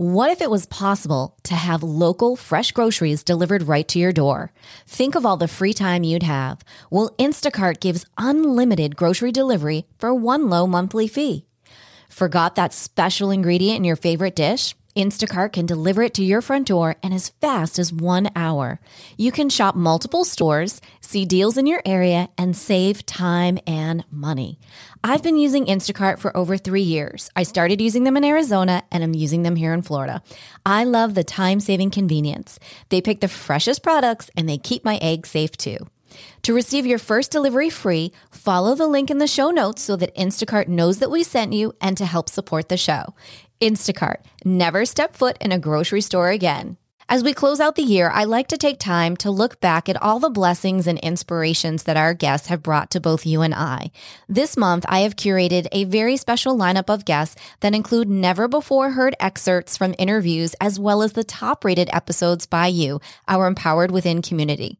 What if it was possible to have local fresh groceries delivered right to your door? Think of all the free time you'd have. Well, Instacart gives unlimited grocery delivery for one low monthly fee. Forgot that special ingredient in your favorite dish? Instacart can deliver it to your front door in as fast as one hour. You can shop multiple stores, see deals in your area, and save time and money. I've been using Instacart for over three years. I started using them in Arizona and I'm using them here in Florida. I love the time saving convenience. They pick the freshest products and they keep my eggs safe too. To receive your first delivery free, follow the link in the show notes so that Instacart knows that we sent you and to help support the show. Instacart, never step foot in a grocery store again. As we close out the year, I like to take time to look back at all the blessings and inspirations that our guests have brought to both you and I. This month, I have curated a very special lineup of guests that include never before heard excerpts from interviews as well as the top rated episodes by you, our Empowered Within community.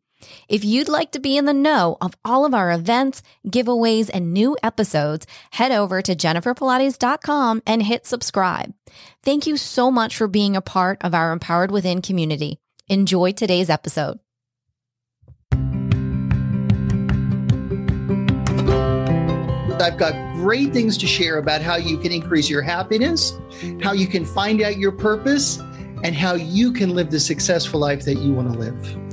If you'd like to be in the know of all of our events, giveaways, and new episodes, head over to jenniferpilates.com and hit subscribe. Thank you so much for being a part of our Empowered Within community. Enjoy today's episode. I've got great things to share about how you can increase your happiness, how you can find out your purpose, and how you can live the successful life that you want to live.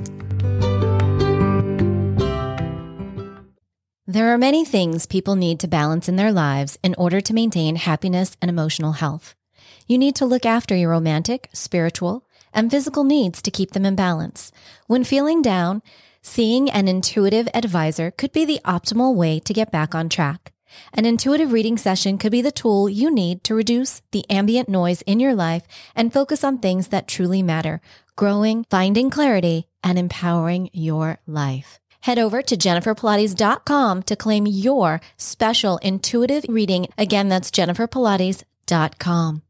There are many things people need to balance in their lives in order to maintain happiness and emotional health. You need to look after your romantic, spiritual, and physical needs to keep them in balance. When feeling down, seeing an intuitive advisor could be the optimal way to get back on track. An intuitive reading session could be the tool you need to reduce the ambient noise in your life and focus on things that truly matter, growing, finding clarity, and empowering your life. Head over to jenniferpilates.com to claim your special intuitive reading. Again, that's jenniferpilates.com.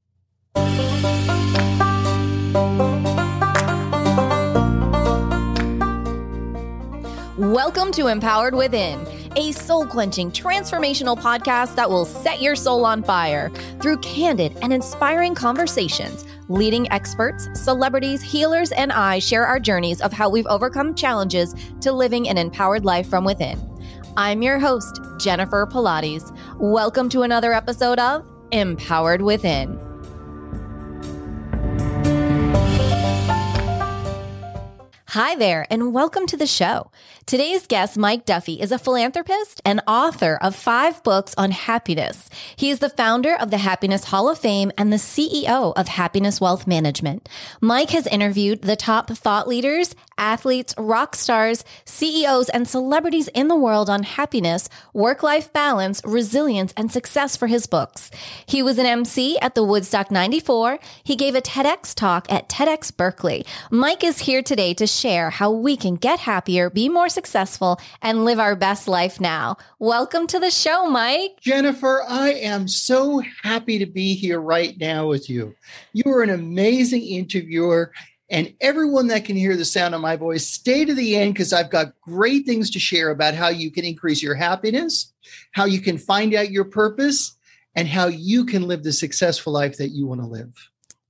Welcome to Empowered Within, a soul quenching, transformational podcast that will set your soul on fire through candid and inspiring conversations Leading experts, celebrities, healers, and I share our journeys of how we've overcome challenges to living an empowered life from within. I'm your host, Jennifer Pilates. Welcome to another episode of Empowered Within. Hi there, and welcome to the show. Today's guest, Mike Duffy, is a philanthropist and author of five books on happiness. He is the founder of the Happiness Hall of Fame and the CEO of Happiness Wealth Management. Mike has interviewed the top thought leaders, athletes, rock stars, CEOs, and celebrities in the world on happiness, work life balance, resilience, and success for his books. He was an MC at the Woodstock 94. He gave a TEDx talk at TEDx Berkeley. Mike is here today to share how we can get happier, be more successful, and live our best life now. Welcome to the show, Mike. Jennifer, I am so happy to be here right now with you. You are an amazing interviewer. And everyone that can hear the sound of my voice, stay to the end because I've got great things to share about how you can increase your happiness, how you can find out your purpose, and how you can live the successful life that you want to live.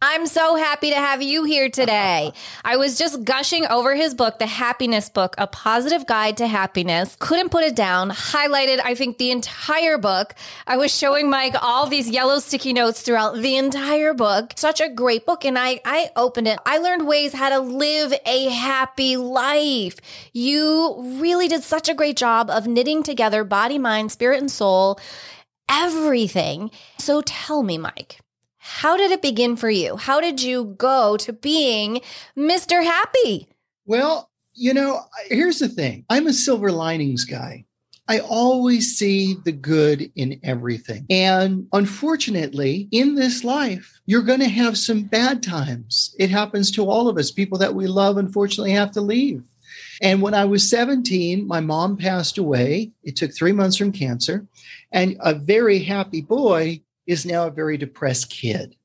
I'm so happy to have you here today. I was just gushing over his book, The Happiness Book, A Positive Guide to Happiness. Couldn't put it down. Highlighted, I think, the entire book. I was showing Mike all these yellow sticky notes throughout the entire book. Such a great book. And I, I opened it. I learned ways how to live a happy life. You really did such a great job of knitting together body, mind, spirit, and soul everything. So tell me, Mike, how did it begin for you? How did you go to being Mr. Happy? Well, you know, here's the thing I'm a silver linings guy. I always see the good in everything. And unfortunately, in this life, you're going to have some bad times. It happens to all of us. People that we love, unfortunately, have to leave. And when I was 17, my mom passed away. It took three months from cancer. And a very happy boy is now a very depressed kid.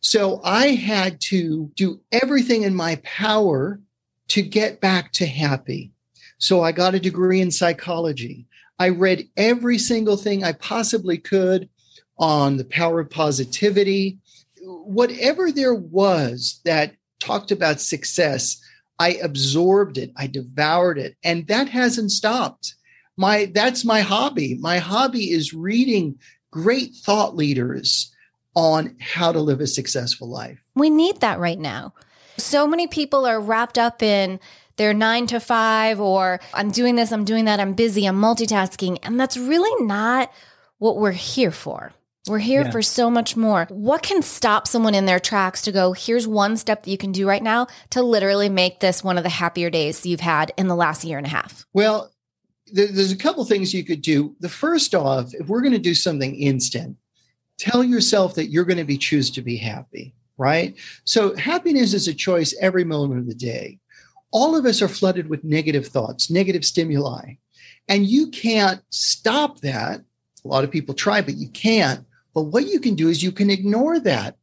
So I had to do everything in my power to get back to happy. So I got a degree in psychology. I read every single thing I possibly could on the power of positivity. whatever there was that talked about success, I absorbed it, I devoured it, and that hasn't stopped. My that's my hobby. My hobby is reading great thought leaders on how to live a successful life. We need that right now. So many people are wrapped up in their nine to five, or I'm doing this, I'm doing that, I'm busy, I'm multitasking. And that's really not what we're here for. We're here yeah. for so much more. What can stop someone in their tracks to go, here's one step that you can do right now to literally make this one of the happier days you've had in the last year and a half? Well, there's a couple things you could do. The first off, if we're going to do something instant, tell yourself that you're going to be choose to be happy, right? So happiness is a choice every moment of the day. All of us are flooded with negative thoughts, negative stimuli, and you can't stop that. A lot of people try, but you can't but what you can do is you can ignore that.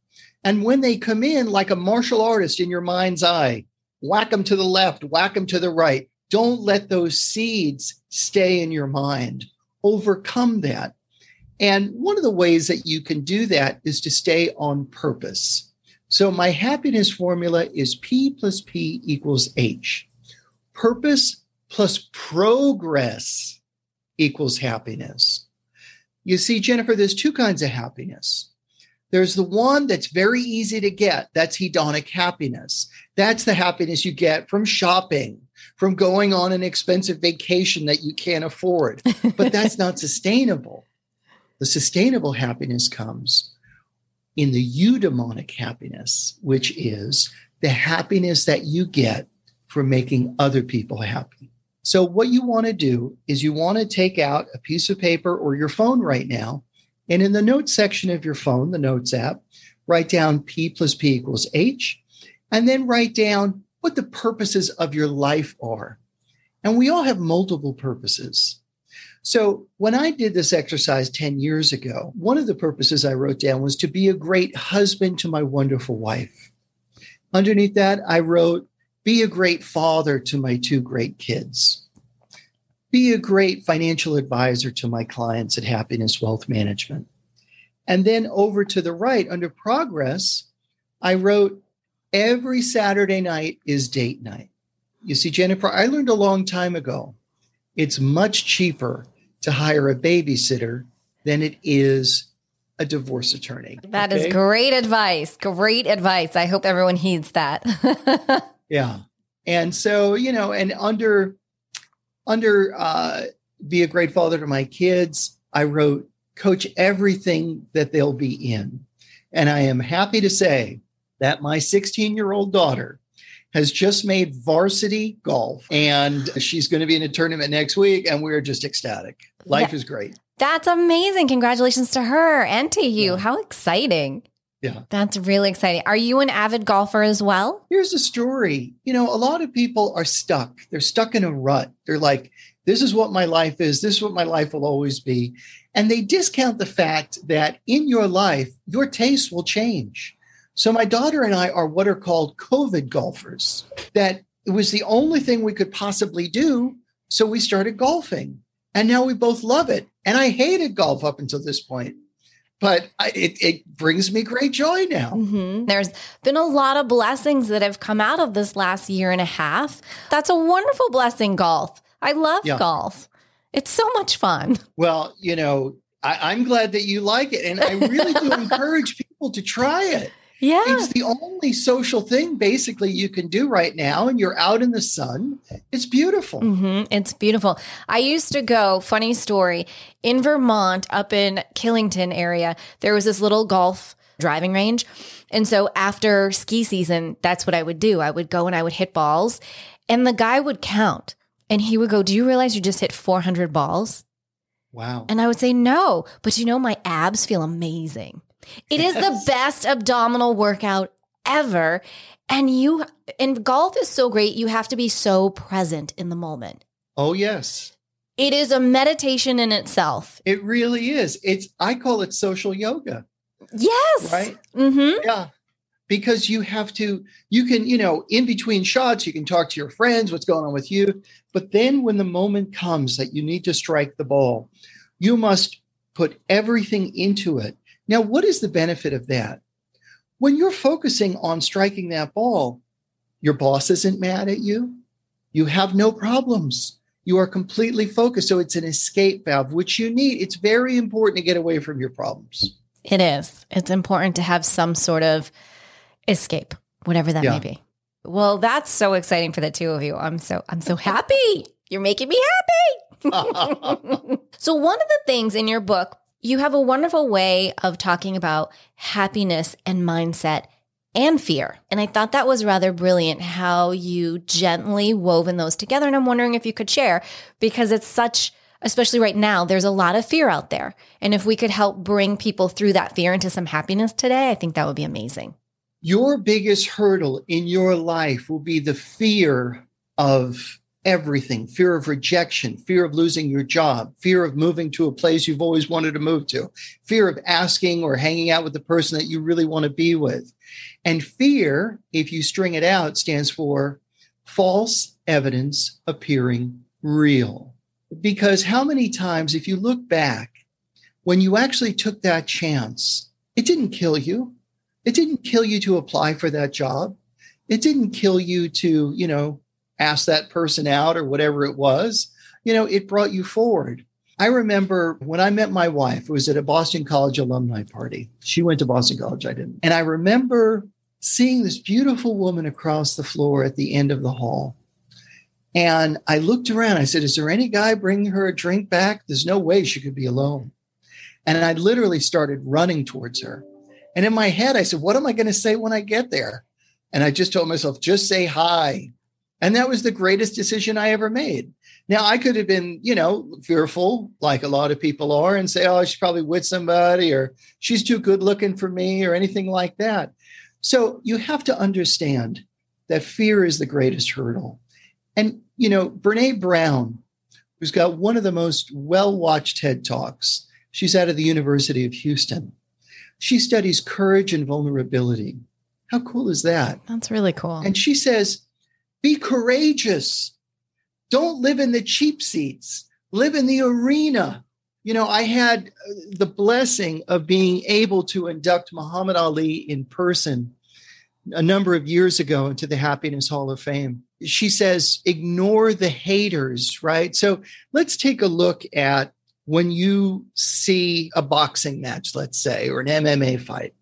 And when they come in like a martial artist in your mind's eye, whack them to the left, whack them to the right. Don't let those seeds stay in your mind. Overcome that. And one of the ways that you can do that is to stay on purpose. So my happiness formula is P plus P equals H. Purpose plus progress equals happiness. You see, Jennifer, there's two kinds of happiness. There's the one that's very easy to get. That's hedonic happiness. That's the happiness you get from shopping, from going on an expensive vacation that you can't afford. But that's not sustainable. The sustainable happiness comes in the eudaimonic happiness, which is the happiness that you get from making other people happy. So, what you want to do is you want to take out a piece of paper or your phone right now. And in the notes section of your phone, the notes app, write down P plus P equals H, and then write down what the purposes of your life are. And we all have multiple purposes. So when I did this exercise 10 years ago, one of the purposes I wrote down was to be a great husband to my wonderful wife. Underneath that, I wrote be a great father to my two great kids. Be a great financial advisor to my clients at Happiness Wealth Management. And then over to the right, under progress, I wrote, Every Saturday night is date night. You see, Jennifer, I learned a long time ago it's much cheaper to hire a babysitter than it is a divorce attorney. That okay? is great advice. Great advice. I hope everyone heeds that. Yeah. And so, you know, and under under uh be a great father to my kids, I wrote coach everything that they'll be in. And I am happy to say that my 16-year-old daughter has just made varsity golf and she's going to be in a tournament next week and we're just ecstatic. Life is great. That's amazing. Congratulations to her and to you. Yeah. How exciting. Yeah. That's really exciting. Are you an avid golfer as well? Here's a story. You know, a lot of people are stuck. They're stuck in a rut. They're like, this is what my life is. This is what my life will always be. And they discount the fact that in your life, your tastes will change. So my daughter and I are what are called COVID golfers, that it was the only thing we could possibly do. So we started golfing. And now we both love it. And I hated golf up until this point but I, it, it brings me great joy now. Mm-hmm. There's been a lot of blessings that have come out of this last year and a half. That's a wonderful blessing, golf. I love yeah. golf. It's so much fun. Well, you know, I, I'm glad that you like it. And I really do encourage people to try it. Yeah. It's the only social thing basically you can do right now. And you're out in the sun. It's beautiful. Mm-hmm. It's beautiful. I used to go, funny story, in Vermont, up in Killington area, there was this little golf driving range. And so after ski season, that's what I would do. I would go and I would hit balls, and the guy would count and he would go, Do you realize you just hit 400 balls? Wow. And I would say, No, but you know, my abs feel amazing. It is the best abdominal workout ever. And you and golf is so great. You have to be so present in the moment. Oh, yes. It is a meditation in itself. It really is. It's I call it social yoga. Yes. Right? Mm-hmm. Yeah. Because you have to, you can, you know, in between shots, you can talk to your friends, what's going on with you. But then when the moment comes that you need to strike the ball, you must put everything into it now, what is the benefit of that? when you're focusing on striking that ball, your boss isn't mad at you. You have no problems. You are completely focused. So it's an escape valve, which you need. It's very important to get away from your problems. It is. It's important to have some sort of escape, whatever that yeah. may be. Well, that's so exciting for the two of you. I'm so I'm so happy. You're making me happy. so one of the things in your book, you have a wonderful way of talking about happiness and mindset and fear. And I thought that was rather brilliant how you gently woven those together. And I'm wondering if you could share because it's such, especially right now, there's a lot of fear out there. And if we could help bring people through that fear into some happiness today, I think that would be amazing. Your biggest hurdle in your life will be the fear of everything fear of rejection, fear of losing your job, fear of moving to a place you've always wanted to move to, fear of asking or hanging out with the person that you really want to be with. And fear, if you string it out, stands for false evidence appearing real. Because how many times, if you look back, when you actually took that chance, it didn't kill you. It didn't kill you to apply for that job. It didn't kill you to, you know, ask that person out or whatever it was. You know, it brought you forward. I remember when I met my wife, it was at a Boston College alumni party. She went to Boston College, I didn't. And I remember seeing this beautiful woman across the floor at the end of the hall. And I looked around. I said, Is there any guy bringing her a drink back? There's no way she could be alone. And I literally started running towards her. And in my head, I said, What am I going to say when I get there? And I just told myself, Just say hi. And that was the greatest decision I ever made. Now, I could have been, you know, fearful, like a lot of people are, and say, oh, she's probably with somebody, or she's too good looking for me, or anything like that. So you have to understand that fear is the greatest hurdle. And, you know, Brene Brown, who's got one of the most well watched TED Talks, she's out of the University of Houston. She studies courage and vulnerability. How cool is that? That's really cool. And she says, be courageous. Don't live in the cheap seats, live in the arena. You know, I had uh, the blessing of being able to induct Muhammad Ali in person a number of years ago into the Happiness Hall of Fame. She says, ignore the haters, right? So let's take a look at when you see a boxing match, let's say, or an MMA fight.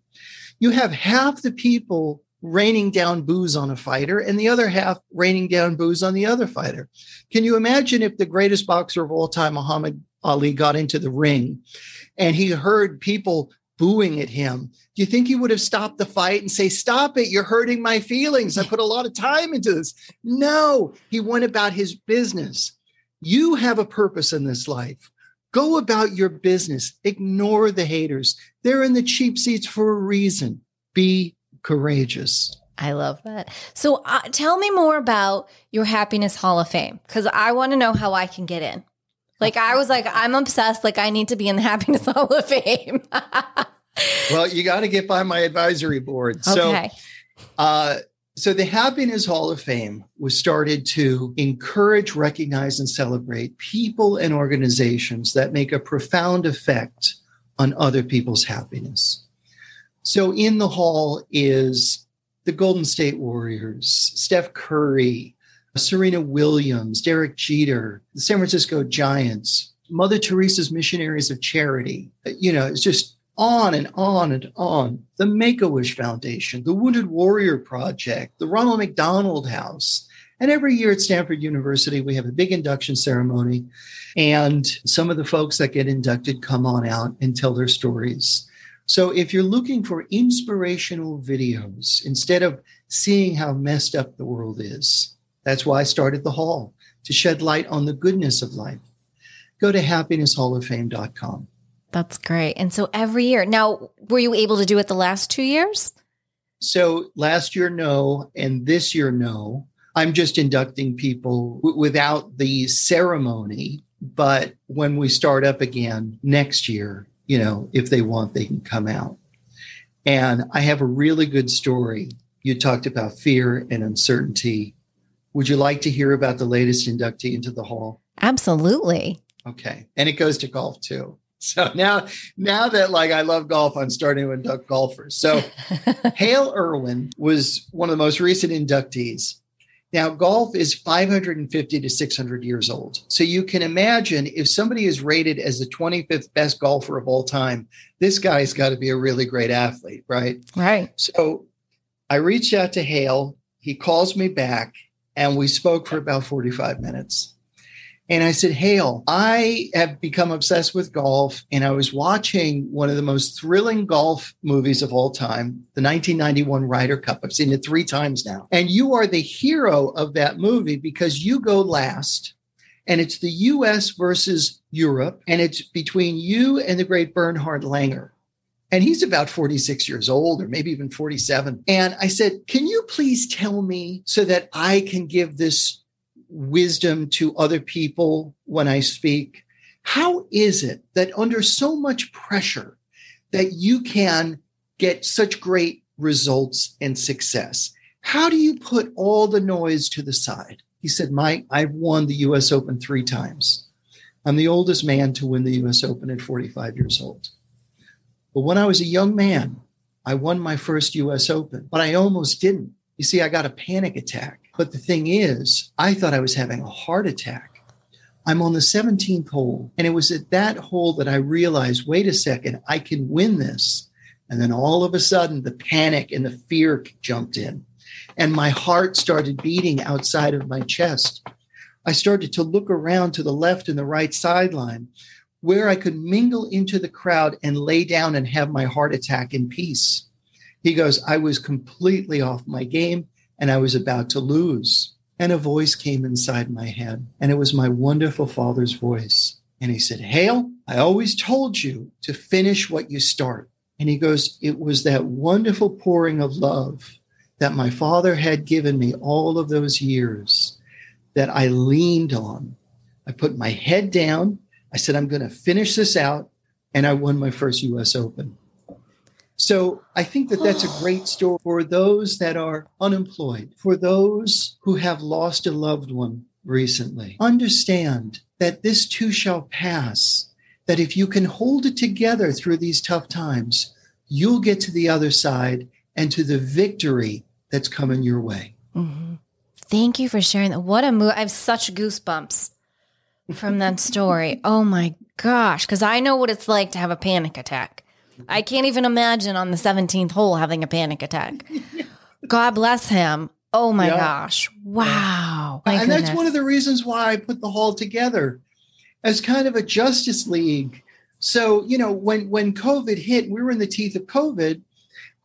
You have half the people raining down boos on a fighter and the other half raining down boos on the other fighter. Can you imagine if the greatest boxer of all time, Muhammad Ali, got into the ring and he heard people booing at him? Do you think he would have stopped the fight and say, Stop it, you're hurting my feelings? I put a lot of time into this. No, he went about his business. You have a purpose in this life. Go about your business. Ignore the haters. They're in the cheap seats for a reason. Be courageous. I love that. So uh, tell me more about your Happiness Hall of Fame because I want to know how I can get in. Like I was like, I'm obsessed. Like I need to be in the Happiness Hall of Fame. well, you got to get by my advisory board. Okay. So, uh, so the Happiness Hall of Fame was started to encourage, recognize, and celebrate people and organizations that make a profound effect on other people's happiness. So in the hall is the Golden State Warriors, Steph Curry, Serena Williams, Derek Jeter, the San Francisco Giants, Mother Teresa's Missionaries of Charity. You know, it's just on and on and on. The Make a Wish Foundation, the Wounded Warrior Project, the Ronald McDonald House. And every year at Stanford University, we have a big induction ceremony. And some of the folks that get inducted come on out and tell their stories. So if you're looking for inspirational videos, instead of seeing how messed up the world is, that's why I started the hall to shed light on the goodness of life. Go to happinesshalloffame.com. That's great. And so every year, now, were you able to do it the last two years? So last year, no. And this year, no. I'm just inducting people w- without the ceremony. But when we start up again next year, you know, if they want, they can come out. And I have a really good story. You talked about fear and uncertainty. Would you like to hear about the latest inductee into the hall? Absolutely. Okay. And it goes to golf too. So now, now that like I love golf, I'm starting to induct golfers. So Hale Irwin was one of the most recent inductees. Now, golf is 550 to 600 years old. So you can imagine if somebody is rated as the 25th best golfer of all time, this guy's got to be a really great athlete, right? Right. So I reached out to Hale. He calls me back and we spoke for about 45 minutes. And I said, Hale, I have become obsessed with golf. And I was watching one of the most thrilling golf movies of all time, the 1991 Ryder Cup. I've seen it three times now. And you are the hero of that movie because you go last. And it's the US versus Europe. And it's between you and the great Bernhard Langer. And he's about 46 years old or maybe even 47. And I said, Can you please tell me so that I can give this wisdom to other people when I speak? How is it that under so much pressure that you can get such great results and success? How do you put all the noise to the side? He said, Mike, I've won the US Open three times. I'm the oldest man to win the US Open at 45 years old. But when I was a young man, I won my first US Open, but I almost didn't. You see, I got a panic attack. But the thing is, I thought I was having a heart attack. I'm on the 17th hole. And it was at that hole that I realized wait a second, I can win this. And then all of a sudden, the panic and the fear jumped in. And my heart started beating outside of my chest. I started to look around to the left and the right sideline where I could mingle into the crowd and lay down and have my heart attack in peace. He goes, I was completely off my game and I was about to lose. And a voice came inside my head, and it was my wonderful father's voice. And he said, Hale, I always told you to finish what you start. And he goes, It was that wonderful pouring of love that my father had given me all of those years that I leaned on. I put my head down I said, I'm going to finish this out. And I won my first US Open. So I think that that's a great story for those that are unemployed, for those who have lost a loved one recently. Understand that this too shall pass, that if you can hold it together through these tough times, you'll get to the other side and to the victory that's coming your way. Mm-hmm. Thank you for sharing that. What a move. I have such goosebumps from that story. Oh my gosh, because I know what it's like to have a panic attack. I can't even imagine on the 17th hole having a panic attack. God bless him. Oh my yeah. gosh. Wow. My and goodness. that's one of the reasons why I put the hall together as kind of a justice league. So, you know, when when COVID hit, we were in the teeth of COVID,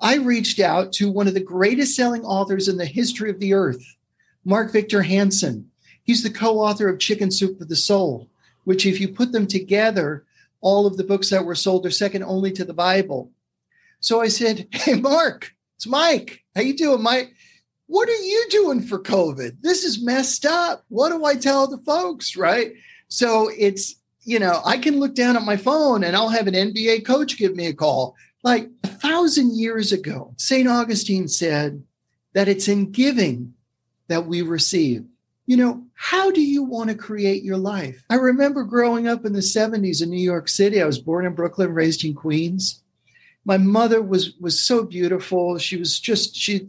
I reached out to one of the greatest selling authors in the history of the earth, Mark Victor Hansen. He's the co author of Chicken Soup for the Soul, which, if you put them together, all of the books that were sold are second only to the Bible. So I said, Hey, Mark, it's Mike. How you doing, Mike? What are you doing for COVID? This is messed up. What do I tell the folks? Right. So it's, you know, I can look down at my phone and I'll have an NBA coach give me a call. Like a thousand years ago, St. Augustine said that it's in giving that we receive you know, how do you want to create your life? I remember growing up in the 70s in New York City. I was born in Brooklyn, raised in Queens. My mother was was so beautiful. She was just she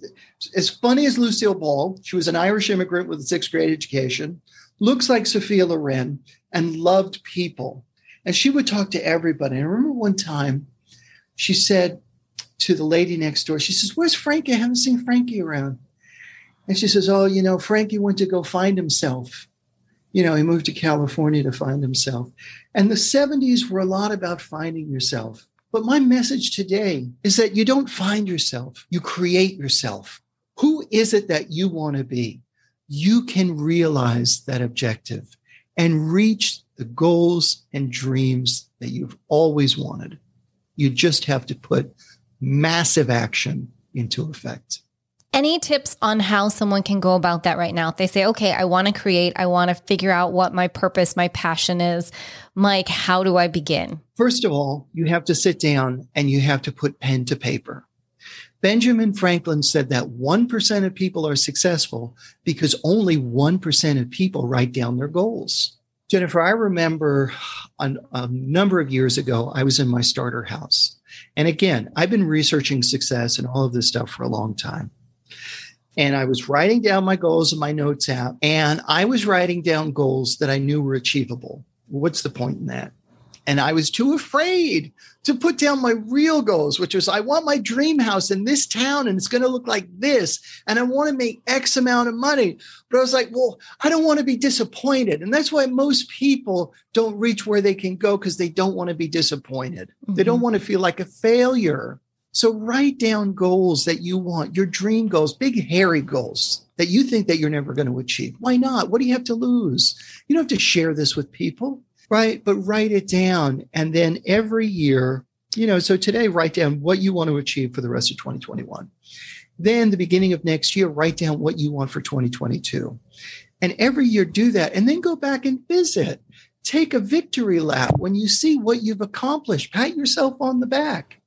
as funny as Lucille Ball. She was an Irish immigrant with a sixth grade education, looks like Sophia Loren, and loved people. And she would talk to everybody. I remember one time she said to the lady next door, she says, Where's Frankie? I haven't seen Frankie around. And she says, Oh, you know, Frankie went to go find himself. You know, he moved to California to find himself. And the 70s were a lot about finding yourself. But my message today is that you don't find yourself, you create yourself. Who is it that you want to be? You can realize that objective and reach the goals and dreams that you've always wanted. You just have to put massive action into effect. Any tips on how someone can go about that right now? If they say, okay, I want to create, I want to figure out what my purpose, my passion is. Mike, how do I begin? First of all, you have to sit down and you have to put pen to paper. Benjamin Franklin said that 1% of people are successful because only 1% of people write down their goals. Jennifer, I remember a, a number of years ago, I was in my starter house. And again, I've been researching success and all of this stuff for a long time. And I was writing down my goals in my notes app, and I was writing down goals that I knew were achievable. What's the point in that? And I was too afraid to put down my real goals, which was I want my dream house in this town and it's going to look like this. And I want to make X amount of money. But I was like, well, I don't want to be disappointed. And that's why most people don't reach where they can go because they don't want to be disappointed. Mm-hmm. They don't mm-hmm. want to feel like a failure. So write down goals that you want, your dream goals, big, hairy goals that you think that you're never going to achieve. Why not? What do you have to lose? You don't have to share this with people right? But write it down. And then every year, you know, so today, write down what you want to achieve for the rest of 2021. Then the beginning of next year, write down what you want for 2022. And every year do that and then go back and visit. Take a victory lap when you see what you've accomplished. Pat yourself on the back.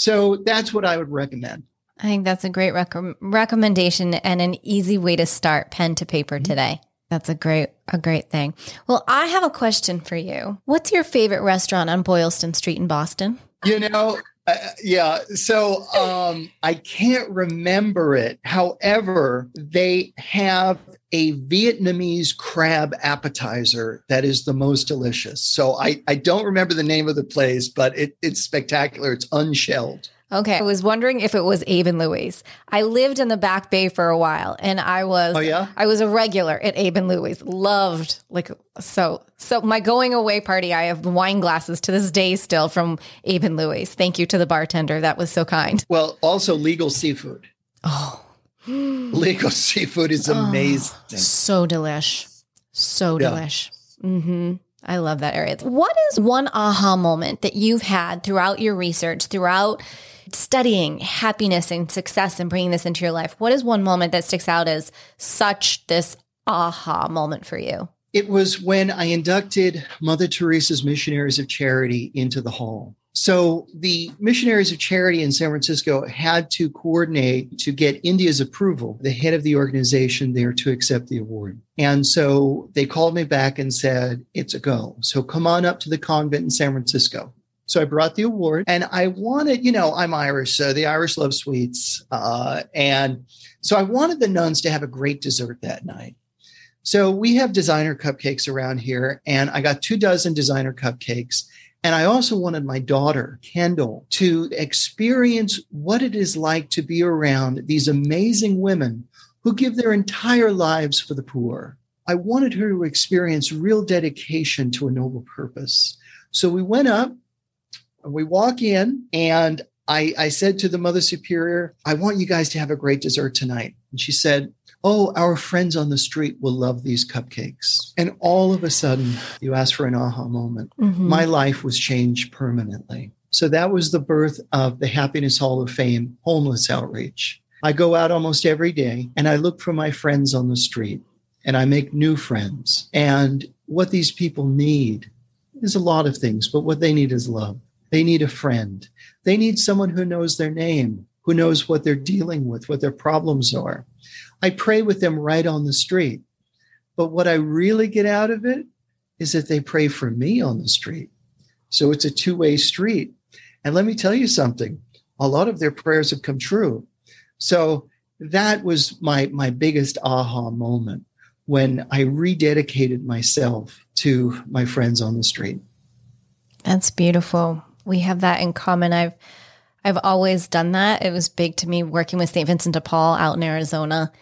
So that's what I would recommend. I think that's a great rec- recommendation and an easy way to start pen to paper mm-hmm. today. That's a great a great thing. Well, I have a question for you. What's your favorite restaurant on Boylston Street in Boston? You know, uh, yeah. So um, I can't remember it. However, they have a Vietnamese crab appetizer that is the most delicious. So I, I don't remember the name of the place, but it, it's spectacular. It's unshelled. Okay. I was wondering if it was Abe and Louie's. I lived in the Back Bay for a while and I was oh, yeah? I was a regular at Abe and Louie's. Loved like so so my going away party, I have wine glasses to this day still from Abe and Louie's. Thank you to the bartender. That was so kind. Well, also legal seafood. Oh. legal seafood is oh, amazing. Oh, so delish. So yeah. delish. Mm-hmm. I love that area. What is one aha moment that you've had throughout your research, throughout studying happiness and success and bringing this into your life, what is one moment that sticks out as such this aha moment for you? It was when I inducted Mother Teresa's Missionaries of Charity into the hall. So the Missionaries of Charity in San Francisco had to coordinate to get India's approval, the head of the organization there to accept the award. And so they called me back and said, it's a go. So come on up to the convent in San Francisco. So I brought the award and I wanted, you know, I'm Irish, so the Irish love sweets. Uh, and so I wanted the nuns to have a great dessert that night. So we have designer cupcakes around here, and I got two dozen designer cupcakes. And I also wanted my daughter, Kendall, to experience what it is like to be around these amazing women who give their entire lives for the poor. I wanted her to experience real dedication to a noble purpose. So we went up we walk in and I, I said to the mother superior, I want you guys to have a great dessert tonight. And she said, Oh, our friends on the street will love these cupcakes. And all of a sudden, you ask for an aha moment. Mm-hmm. My life was changed permanently. So that was the birth of the Happiness Hall of Fame homeless outreach. I go out almost every day and I look for my friends on the street and I make new friends. And what these people need is a lot of things, but what they need is love. They need a friend. They need someone who knows their name, who knows what they're dealing with, what their problems are. I pray with them right on the street. But what I really get out of it is that they pray for me on the street. So it's a two way street. And let me tell you something a lot of their prayers have come true. So that was my, my biggest aha moment when I rededicated myself to my friends on the street. That's beautiful we have that in common. I've I've always done that. It was big to me working with St. Vincent de Paul out in Arizona.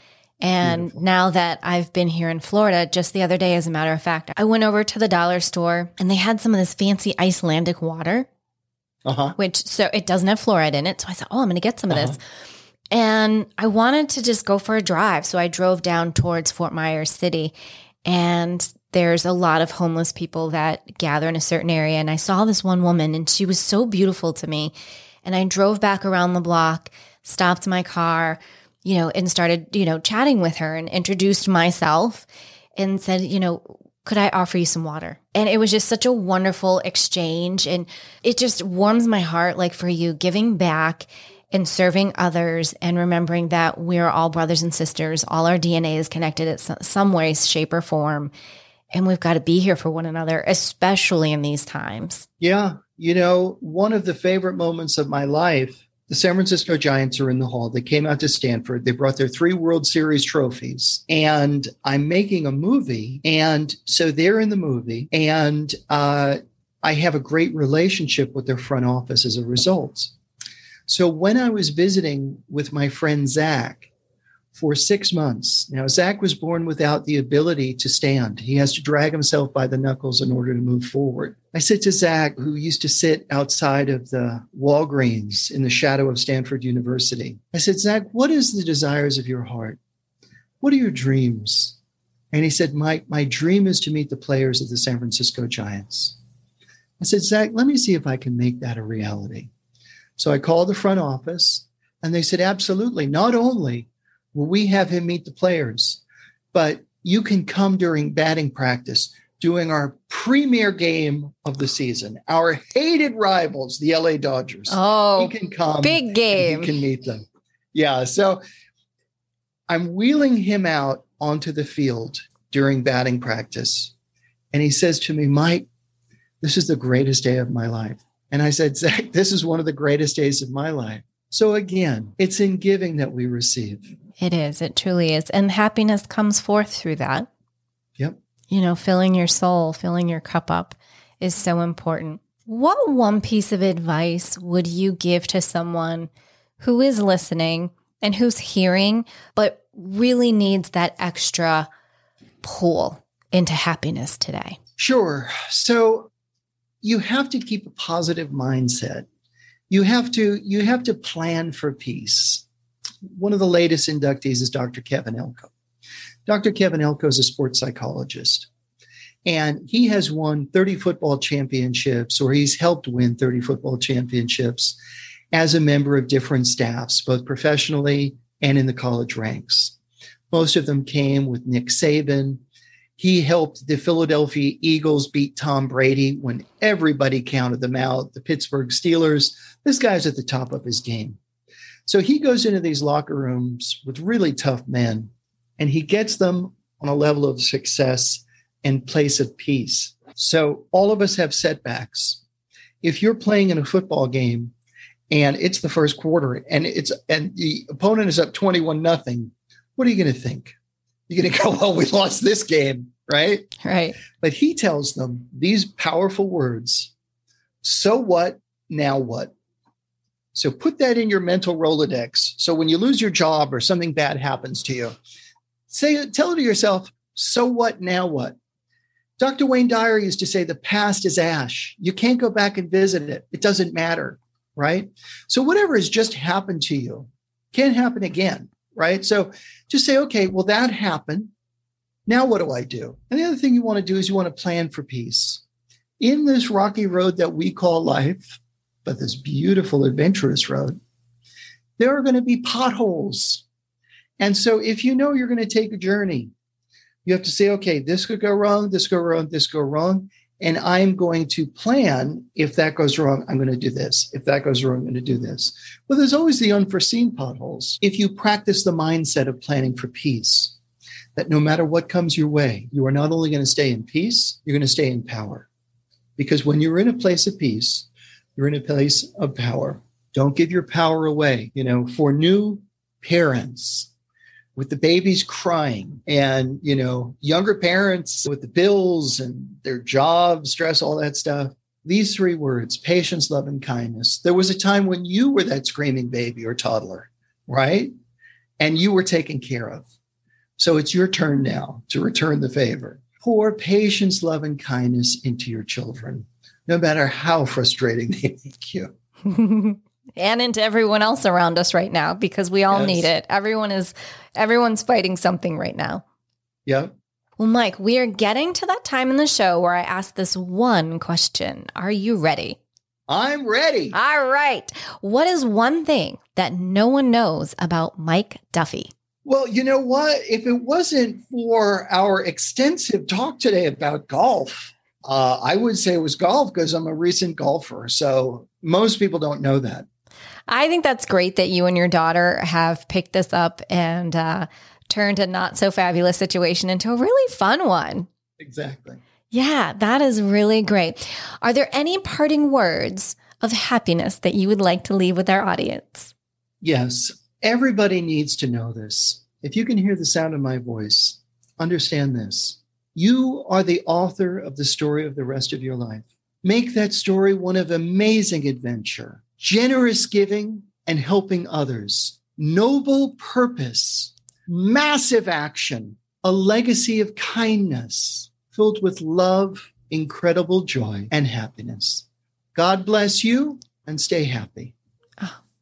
And Beautiful. now that I've been here in Florida, just the other day, as a matter of fact, I went over to the dollar store and they had some of this fancy Icelandic water, uh-huh. which so it doesn't have fluoride in it. So I thought, oh, I'm going to get some uh-huh. of this. And I wanted to just go for a drive. So I drove down towards Fort Myers City and there's a lot of homeless people that gather in a certain area. And I saw this one woman and she was so beautiful to me. And I drove back around the block, stopped my car, you know, and started, you know, chatting with her and introduced myself and said, you know, could I offer you some water? And it was just such a wonderful exchange. And it just warms my heart, like for you, giving back and serving others and remembering that we're all brothers and sisters. All our DNA is connected in some way, shape, or form And we've got to be here for one another, especially in these times. Yeah. You know, one of the favorite moments of my life, the San Francisco Giants are in the hall. They came out to Stanford. They brought their three World Series trophies. And I'm making a movie. And so they're in the movie. And uh, I have a great relationship with their front office as a result. So when I was visiting with my friend Zach, for six months. Now, Zach was born without the ability to stand. He has to drag himself by the knuckles in order to move forward. I said to Zach, who used to sit outside of the Walgreens in the shadow of Stanford University, I said, Zach, what is the desires of your heart? What are your dreams? And he said, Mike, my dream is to meet the players of the San Francisco Giants. I said, Zach, let me see if I can make that a reality. So I called the front office and they said, absolutely. Not only we have him meet the players, but you can come during batting practice doing our premier game of the season, our hated rivals, the LA Dodgers. Oh, he can come. Big game. You can meet them. Yeah. So I'm wheeling him out onto the field during batting practice. And he says to me, Mike, this is the greatest day of my life. And I said, Zach, this is one of the greatest days of my life. So again, it's in giving that we receive. It is. It truly is. And happiness comes forth through that. Yep. You know, filling your soul, filling your cup up is so important. What one piece of advice would you give to someone who is listening and who's hearing, but really needs that extra pull into happiness today? Sure. So you have to keep a positive mindset. You have to you have to plan for peace. One of the latest inductees is Dr. Kevin Elko. Dr. Kevin Elko is a sports psychologist. And he has won 30 football championships, or he's helped win 30 football championships as a member of different staffs, both professionally and in the college ranks. Most of them came with Nick Saban, he helped the Philadelphia Eagles beat Tom Brady when everybody counted them out. The Pittsburgh Steelers, this guy's at the top of his game. So he goes into these locker rooms with really tough men and he gets them on a level of success and place of peace. So all of us have setbacks. If you're playing in a football game and it's the first quarter and it's and the opponent is up 21 nothing, what are you going to think? You're going to go, well, we lost this game, right? Right. But he tells them these powerful words So what? Now what? So put that in your mental Rolodex. So when you lose your job or something bad happens to you, say, tell it to yourself, so what? Now what? Dr. Wayne Dyer used to say, the past is ash. You can't go back and visit it. It doesn't matter. Right. So whatever has just happened to you can't happen again right? So just say, okay, well, that happened. Now what do I do? And the other thing you want to do is you want to plan for peace. In this rocky road that we call life, but this beautiful, adventurous road, there are going to be potholes. And so if you know you're going to take a journey, you have to say, okay, this could go wrong, this go wrong, this go wrong. And I'm going to plan if that goes wrong, I'm going to do this. If that goes wrong, I'm going to do this. Well, there's always the unforeseen potholes. If you practice the mindset of planning for peace, that no matter what comes your way, you are not only going to stay in peace, you're going to stay in power. Because when you're in a place of peace, you're in a place of power. Don't give your power away. You know, for new parents, with the babies crying and you know younger parents with the bills and their job stress all that stuff. These three words patience love and kindness. There was a time when you were that screaming baby or toddler right? And you were taken care of. So it's your turn now to return the favor. Pour patience love and kindness into your children no matter how frustrating they make you and into everyone else around us right now because we all yes. need it. Everyone is everyone's fighting something right now. Yeah. Well, Mike, we are getting to that time in the show where I ask this one question. Are you ready? I'm ready. All right. What is one thing that no one knows about Mike Duffy? Well, you know what? If it wasn't for our extensive talk today about golf, uh, I would say it was golf because I'm a recent golfer. So most people don't know that. I think that's great that you and your daughter have picked this up and uh, turned a not so fabulous situation into a really fun one. Exactly. Yeah, that is really great. Are there any parting words of happiness that you would like to leave with our audience? Yes, everybody needs to know this. If you can hear the sound of my voice, understand this. You are the author of the story of the rest of your life. Make that story one of amazing adventure, generous giving, and helping others, noble purpose, massive action, a legacy of kindness filled with love, incredible joy, and happiness. God bless you and stay happy.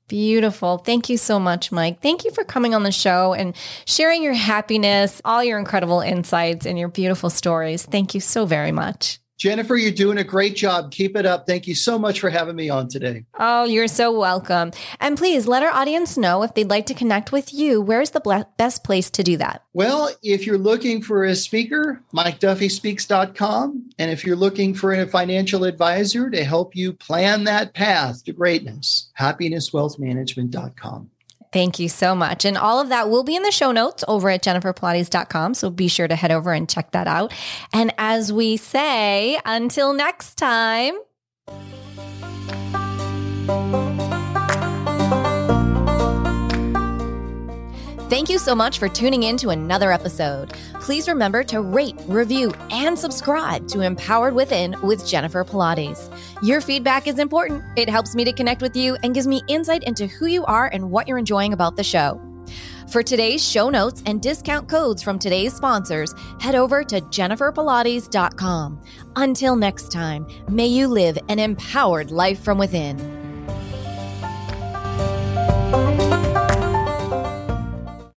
Beautiful. Thank you so much, Mike. Thank you for coming on the show and sharing your happiness, all your incredible insights, and your beautiful stories. Thank you so very much. Jennifer, you're doing a great job. Keep it up. Thank you so much for having me on today. Oh, you're so welcome. And please let our audience know if they'd like to connect with you. Where's the best place to do that? Well, if you're looking for a speaker, MikeDuffySpeaks.com. And if you're looking for a financial advisor to help you plan that path to greatness, HappinessWealthManagement.com. Thank you so much. And all of that will be in the show notes over at jenniferpilates.com. So be sure to head over and check that out. And as we say, until next time. Thank you so much for tuning in to another episode. Please remember to rate, review, and subscribe to Empowered Within with Jennifer Pilates. Your feedback is important. It helps me to connect with you and gives me insight into who you are and what you're enjoying about the show. For today's show notes and discount codes from today's sponsors, head over to jenniferpilates.com. Until next time, may you live an empowered life from within.